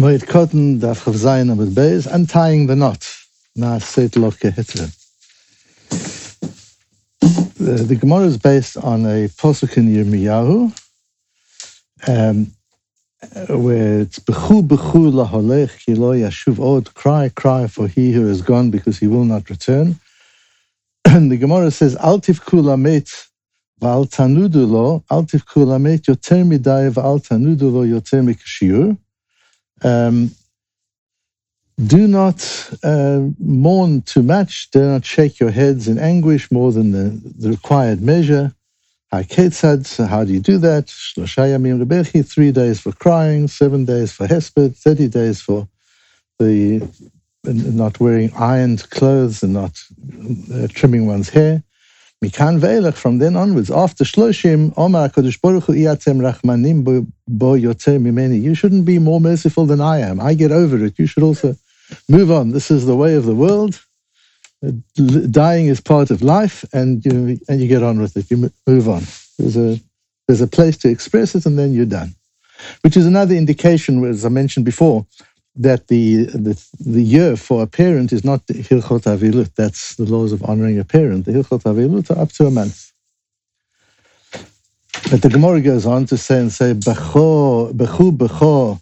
Moed Katan, Daf Chav Amud Beis, untying the knot. Na Seit Lo. The, Gemara is based on a posuk in Yirmiyahu, um, where it's Bechu Bechu Laholech Ki Lo Yashuv Od, cry, cry for he who is gone because he will not return. And the Gemara says, Altif Kula Met Val Tanudu Lo, Altif Kula Met Yoter Midai Val Tanudu Lo Yoter Mikashiur. Um, do not uh, mourn too much. Do not shake your heads in anguish more than the, the required measure. So how do you do that? Three days for crying, seven days for hesped, 30 days for the not wearing ironed clothes and not uh, trimming one's hair. Mikan ve'elech, from then onwards, after Shloshim, Omar Hu iyatem rachmanim bo mimeni. You shouldn't be more merciful than I am. I get over it. You should also move on. This is the way of the world. Uh, dying is part of life, and you and you get on with it. You move on. There's a there's a place to express it, and then you're done. Which is another indication, as I mentioned before, that the, the the year for a parent is not Hilchot Avilut. That's the laws of honoring a parent. The Hilchot Avilut are up to a month. But the Gemara goes on to say and say Becho Bechu Becho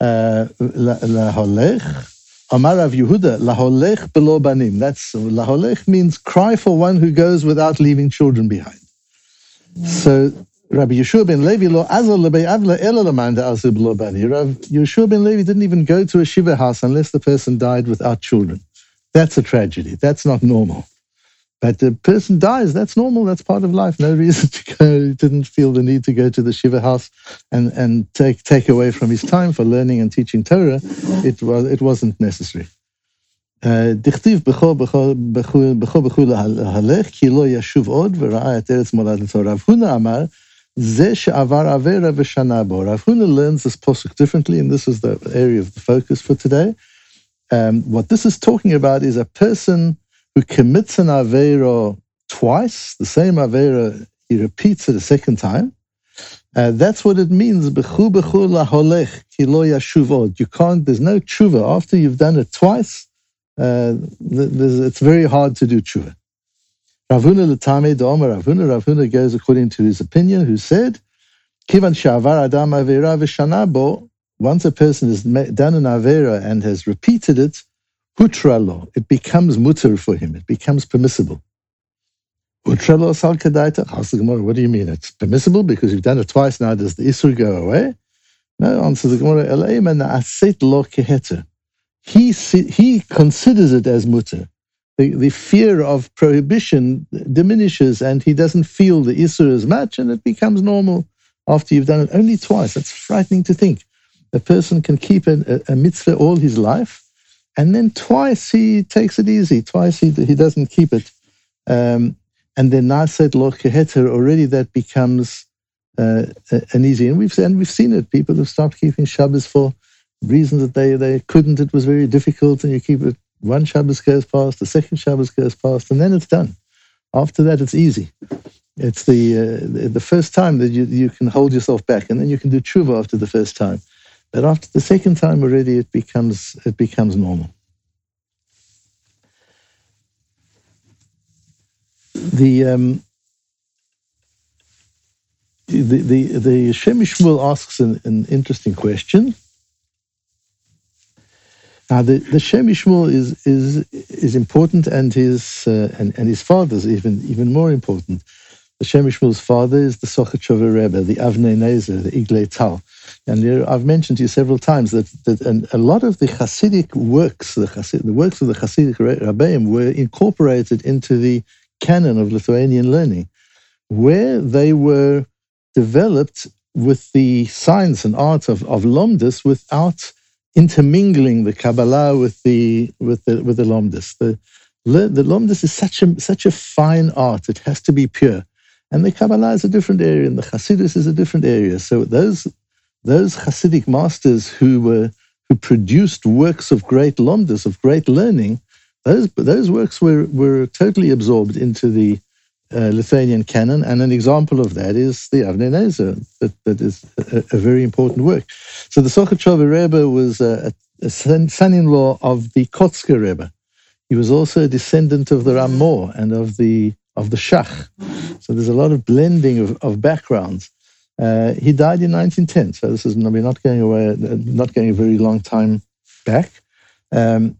uh, Laholech. Amar Rav Yehuda Laholech Belo Banim. That's Laholech means cry for one who goes without leaving children behind. So Rabbi Yeshua ben Levi lo azal avla ela azib lo bani. Rabbi Yeshua ben Levi didn't even go to a shiva house unless the person died without children. That's a tragedy. That's not normal. But the person dies. That's normal. That's part of life. No reason to go. Didn't feel the need to go to the shiva house and and take take away from his time for learning and teaching Torah. It was it wasn't necessary. דכתיב בכו בכו להלך כי לא ישוב עוד וראה את ארץ מולדתו. רב הונא אמר Rav Huna learns this posuk differently, and this is the area of the focus for today. Um, what this is talking about is a person who commits an avera twice, the same avera, he repeats it a second time. Uh, that's what it means. Laholech. You can't. There's no tshuva after you've done it twice. Uh, it's very hard to do tshuva. Ravuna Latame Doma Ravuna. Ravuna goes according to his opinion, who said, Kivan Shavar Adam Avera Vishanabo, once a person has done an Avera and has repeated it, Hutralo, it becomes mutter for him, it becomes permissible. Hutralo Sal Kadaita, ask the Gemara, what do you mean? It's permissible because you've done it twice now, does the Isur go away? No, answer the Gemara. He, he considers it as mutter the, the fear of prohibition diminishes and he doesn't feel the Isur as much and it becomes normal after you've done it only twice. That's frightening to think. A person can keep a, a mitzvah all his life and then twice he takes it easy, twice he, he doesn't keep it. Um, and then Naset Lo Keheter, already that becomes uh, an easy. And we've, and we've seen it. People have stopped keeping Shabbos for reasons that they, they couldn't. It was very difficult and you keep it one Shabbos goes past, the second Shabbos goes past, and then it's done. After that, it's easy. It's the uh, the first time that you, you can hold yourself back, and then you can do tshuva after the first time. But after the second time already, it becomes it becomes normal. The um, the the the Shem MiShmuel asks an, an interesting question. Now, the, the Shem is is is important, and his uh, and, and his father's even even more important. The Shem father is the Sochachover Rebbe, the Avnei Nezer, the Eglei Tal. And I've mentioned to you several times that, that a lot of the Hasidic works, the, Hasid, the works of the Hasidic Rebbeim, were incorporated into the canon of Lithuanian learning, where they were developed with the science and art of, of Lomdus without intermingling the Kabbalah with the with the with the Lomdus. The the Lomdus is such a such a fine art; it has to be pure, and the Kabbalah is a different area, and the Hasidus is a different area. So those those Hasidic masters who were who produced works of great Lomdus, of great learning, those those works were were totally absorbed into the uh, Lithuanian canon, and an example of that is the Avnei Nezer, that, that is a, a, very important work. So the Sochachover Rebbe was a, a son-in-law of the Kotzker Rebbe. He was also a descendant of the Rema and of the of the Shach. So there's a lot of blending of, of backgrounds. Uh, he died in 1910, so this is we're not going away, not going a very long time back. Um,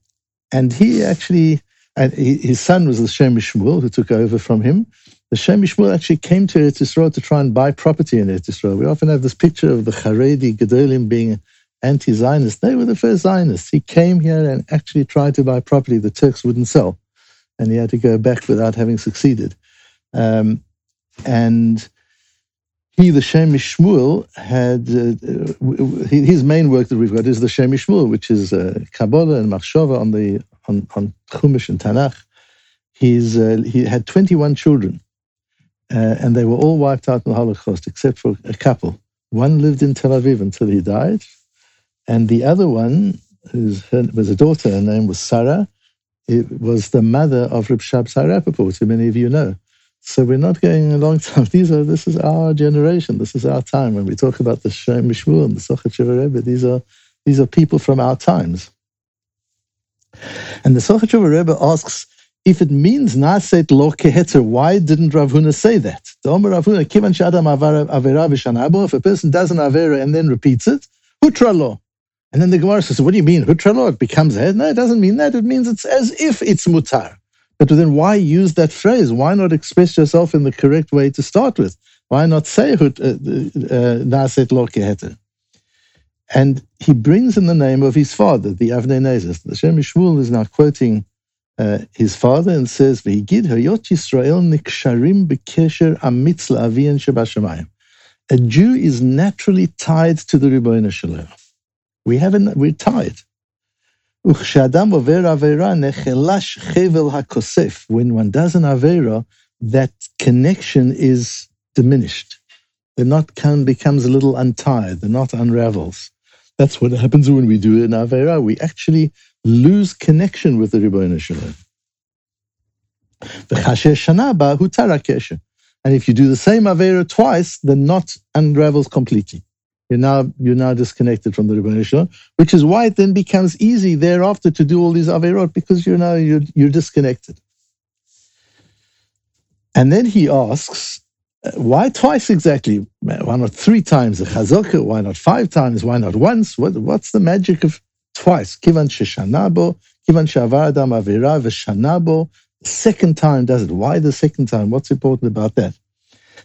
and he actually, and his son was the Shem Shmuel, who took over from him. The Shem Shmuel actually came to Eretz Yisrael to try and buy property in Eretz Yisrael. We often have this picture of the Haredi Gedolim being anti-Zionist. They were the first Zionists. He came here and actually tried to buy property the Turks wouldn't sell, and he had to go back without having succeeded. Um, and he, the Shem Shmuel, had uh, his main work that we've got is the Shem Shmuel, which is uh, Kabbalah and Machshava on the on, on Chumash and Tanakh. He's uh, he had 21 children, uh, and they were all wiped out in the Holocaust except for a couple. One lived in Tel Aviv until he died, and the other one, who was a daughter, her name was Sarah, it was the mother of Reb Shabtai Rappaport, who many of you know. So we're not going a long time. These are this is our generation. This is our time. When we talk about the Shem MiShmuel and the Sochachover Rebbe, these are these are people from our times. And the Sochachover Rebbe asks if it means naset lo kehetzer, why didn't Rav Huna say that? The Omer Rav Huna, kivan shadam avera v'shanabo, if a person does an avera and then repeats it, hutra lo. And then the Gemara says, what do you mean, hutra lo? It becomes head? No, it doesn't mean that. It means it's as if it's mutar. But then why use that phrase? Why not express yourself in the correct way to start with? Why not say uh, uh, Naset lo keheter? And he brings in the name of his father, the Avnei. The Shem Shmuel is now quoting uh, his father and says, "V'higid Yisrael niksharim la'avian shebashamayim." A Jew is naturally tied to the Ribono Shel Olam. We haven't. We're tied. When one does an avera, that connection is diminished. The knot can, becomes a little untied. The knot unravels. That's what happens when we do an avera. We actually lose connection with the Ribono Shel Olam. And if you do the same avera twice, the knot unravels completely. You're now you're now disconnected from the Ribono Shel Olam, which is why it then becomes easy thereafter to do all these averot because you're now you're you're disconnected. And then he asks, why twice exactly? Why not three times the chazaka? Why not five times? Why not once? What, what's the magic of twice? Kivan sheshanabo, kivan shavardam avera v'shanabo. The second time does it. Why the second time? What's important about that?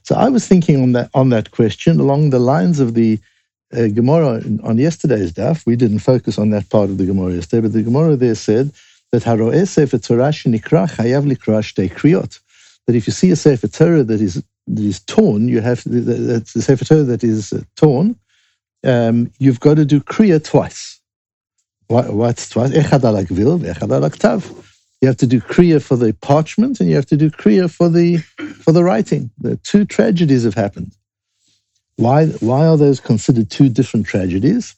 So I was thinking on that on that question along the lines of the uh, Gemara on yesterday's daf, we didn't focus on that part of the Gemara yesterday, but the Gemara there said that Haroeh Sefer Torah Nikra Chayav Likra Shtei Kriot. That if you see a Sefer Torah that is that is torn, you have the Sefer Torah that is uh, torn, um, you've got to do Kriya twice. What, what's twice? Echad al echad al ktav. You have to do kriya for the parchment, and you have to do kriya for the for the writing. The two tragedies have happened. Why, why are those considered two different tragedies?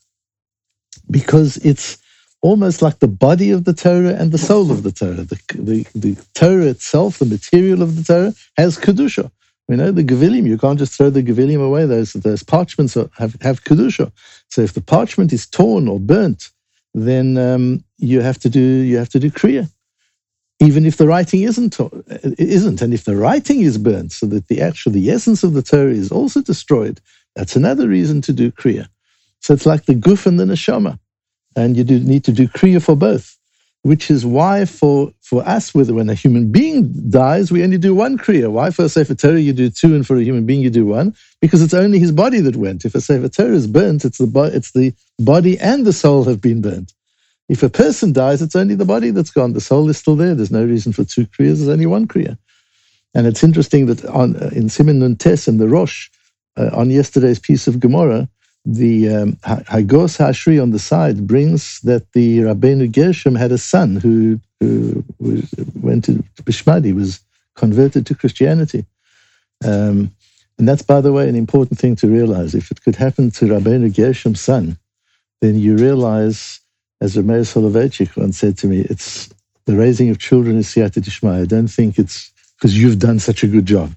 Because it's almost like the body of the Torah and the soul of the Torah. The, the, the Torah itself, the material of the Torah, has Kedusha. You know, the Gevilim, you can't just throw the Gevilim away. Those, those parchments are, have, have Kedusha. So if the parchment is torn or burnt, then um, you have to do you have to do Kriya even if the writing isn't isn't, and if the writing is burnt, so that the actual the essence of the Torah is also destroyed, that's another reason to do kriya. So it's like the guf and the neshama, and you do need to do kriya for both. Which is why for for us, when a human being dies, we only do one kriya. Why for a sefer Torah you do two, and for a human being you do one? Because it's only his body that went. If a sefer Torah is burnt, it's the it's the body and the soul have been burnt. If a person dies, it's only the body that's gone. The soul is still there. There's no reason for two kriyas. There's only one kriya. And it's interesting that on, uh, in Siman Nuntes and the Rosh, uh, on yesterday's piece of Gemara, the um, Hagos Hashri on the side brings that the Rabbeinu Gershom had a son who, who was, went to Bishmadi, was converted to Christianity. Um, and that's, by the way, an important thing to realize. If it could happen to Rabbeinu Gershom's son, then you realize as Rameir Soloveitchik once said to me, it's the raising of children is siyata dishmaya. I don't think it's because you've done such a good job.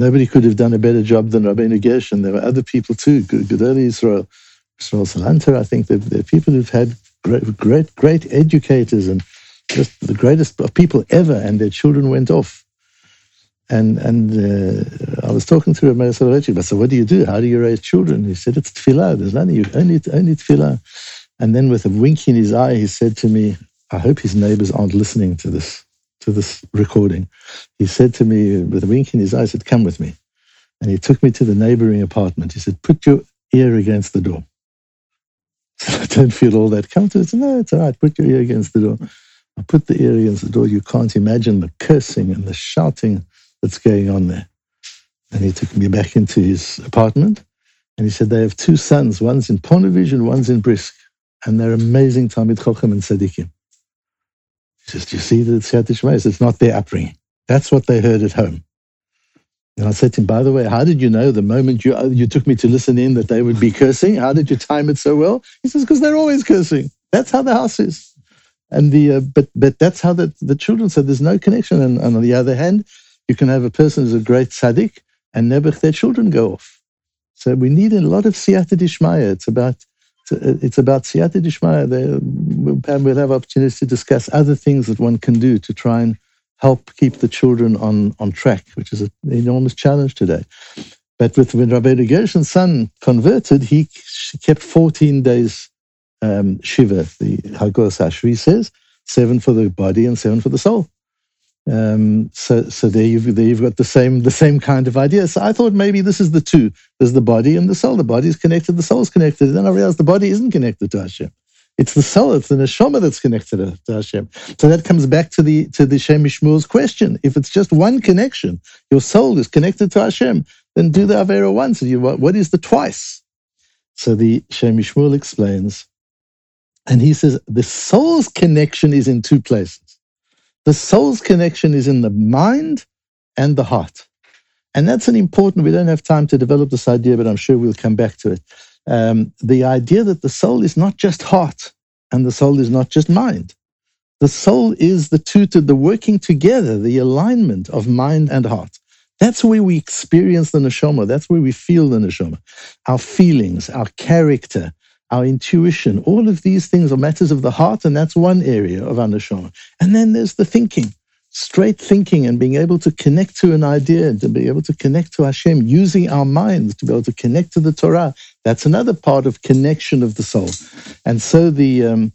Nobody could have done a better job than Rabbeinu Gershon. There were other people too, Gedolei Israel, Israel Salanter. I think they're, people who've had great, great, great educators and just the greatest of people ever, and their children went off. And and uh, I was talking to Rabbi Soloveitchik, I said, what do you do? How do you raise children? He said, it's tefillah. There's only, only, only tefillah. And then with a wink in his eye, he said to me, I hope his neighbors aren't listening to this, to this recording. He said to me with a wink in his eye, he said, come with me. And he took me to the neighboring apartment. He said, put your ear against the door. I don't feel all that comfortable. I said, no, it's all right. Put your ear against the door. I put the ear against the door. You can't imagine the cursing and the shouting that's going on there. And he took me back into his apartment and he said, they have two sons. One's in and one's in Brisk. And they're amazing Talmid Chochem and Tzaddikim. Do you see that it's It's not their upbringing. That's what they heard at home. And I said to him, by the way, how did you know the moment you, you took me to listen in that they would be cursing? How did you time it so well? He says, because they're always cursing. That's how the house is. And the, uh, but, but that's how the, the children said there's no connection. And, and on the other hand, you can have a person who's a great tzaddik and never their children go off. So we need a lot of siyata dishmaya. It's about it's about siyata dishmaya. And we'll have opportunities to discuss other things that one can do to try and help keep the children on, on track, which is an enormous challenge today. But with when Rabbi Gershon's son converted, he kept 14 days um, Shiva, the Hagos Ashri says, seven for the body and seven for the soul. Um, so, so there you've there you've got the same the same kind of idea. So I thought maybe this is the two. There's the body and the soul. The body is connected. The soul is connected. And then I realized the body isn't connected to Hashem. It's the soul, it's the neshama that's connected to, Hashem. So that comes back to the to the Shem question. If it's just one connection, your soul is connected to Hashem, then do the Avera once. You, what, what is the twice? So the Shem explains, and he says the soul's connection is in two places. The soul's connection is in the mind and the heart. And that's an important, we don't have time to develop this idea, but I'm sure we'll come back to it um, the idea that the soul is not just heart and the soul is not just mind. The soul is the two, the working together, the alignment of mind and heart. That's where we experience the neshama. That's where we feel the neshama. Our feelings, our character, our intuition, all of these things are matters of the heart, and that's one area of our. And then there's the thinking straight thinking and being able to connect to an idea to be able to connect to Hashem, using our minds to be able to connect to the Torah. That's another part of connection of the soul. And so the um,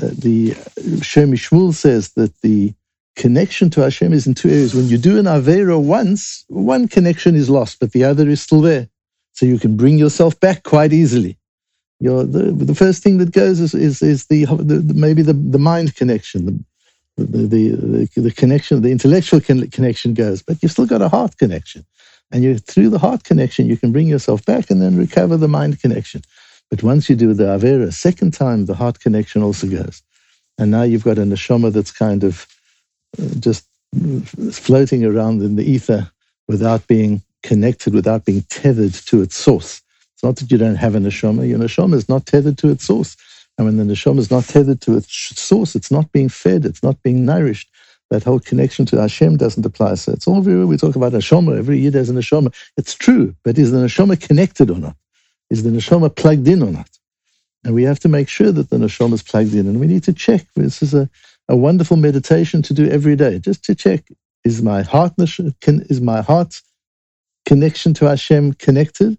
uh, the Shem MiShmuel says that the connection to Hashem is in two areas. When you do an Avera once, one connection is lost, but the other is still there. So you can bring yourself back quite easily. The, the first thing that goes is, is, is the, the, maybe the, the mind connection, the, the, the, the, connection, the intellectual connection goes, but you've still got a heart connection. And you, through the heart connection, you can bring yourself back and then recover the mind connection. But once you do the Avera, second time, the heart connection also goes. And now you've got a neshama that's kind of uh, just floating around in the ether without being connected, without being tethered to its source. It's not that you don't have a neshama. Your neshama is not tethered to its source. And when the neshama is not tethered to its source, it's not being fed, it's not being nourished. That whole connection to Hashem doesn't apply. So it's all very, we talk about neshama, every year there's a neshama. It's true, but is the neshama connected or not? Is the neshama plugged in or not? And we have to make sure that the neshama is plugged in. And we need to check. This is a, a wonderful meditation to do every day, just to check, is my heart, is my heart connection to Hashem connected?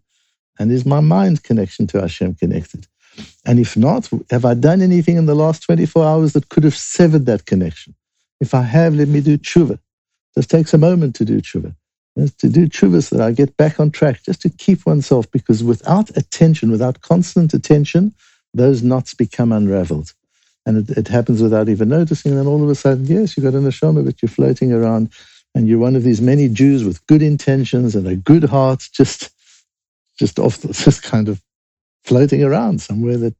And is my mind connection to Hashem connected? And if not, have I done anything in the last 24 hours that could have severed that connection? If I have, let me do tshuva. Just takes a moment to do tshuva. Just to do tshuva so that I get back on track, just to keep oneself, because without attention, without constant attention, those knots become unraveled. And it, it happens without even noticing. And then all of a sudden, yes, you've got an neshama, but you're floating around and you're one of these many Jews with good intentions and a good heart, just just off, just kind of floating around somewhere that,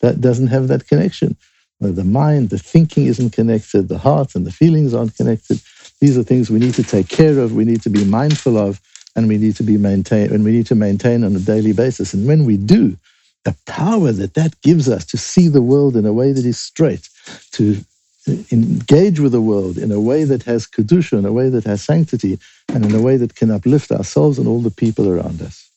that doesn't have that connection. The mind, the thinking isn't connected, the heart and the feelings aren't connected. These are things we need to take care of, we need to be mindful of, and we need to be maintain and we need to maintain on a daily basis. And when we do, the power that that gives us to see the world in a way that is straight, to engage with the world in a way that has kedusha, in a way that has sanctity, and in a way that can uplift ourselves and all the people around us.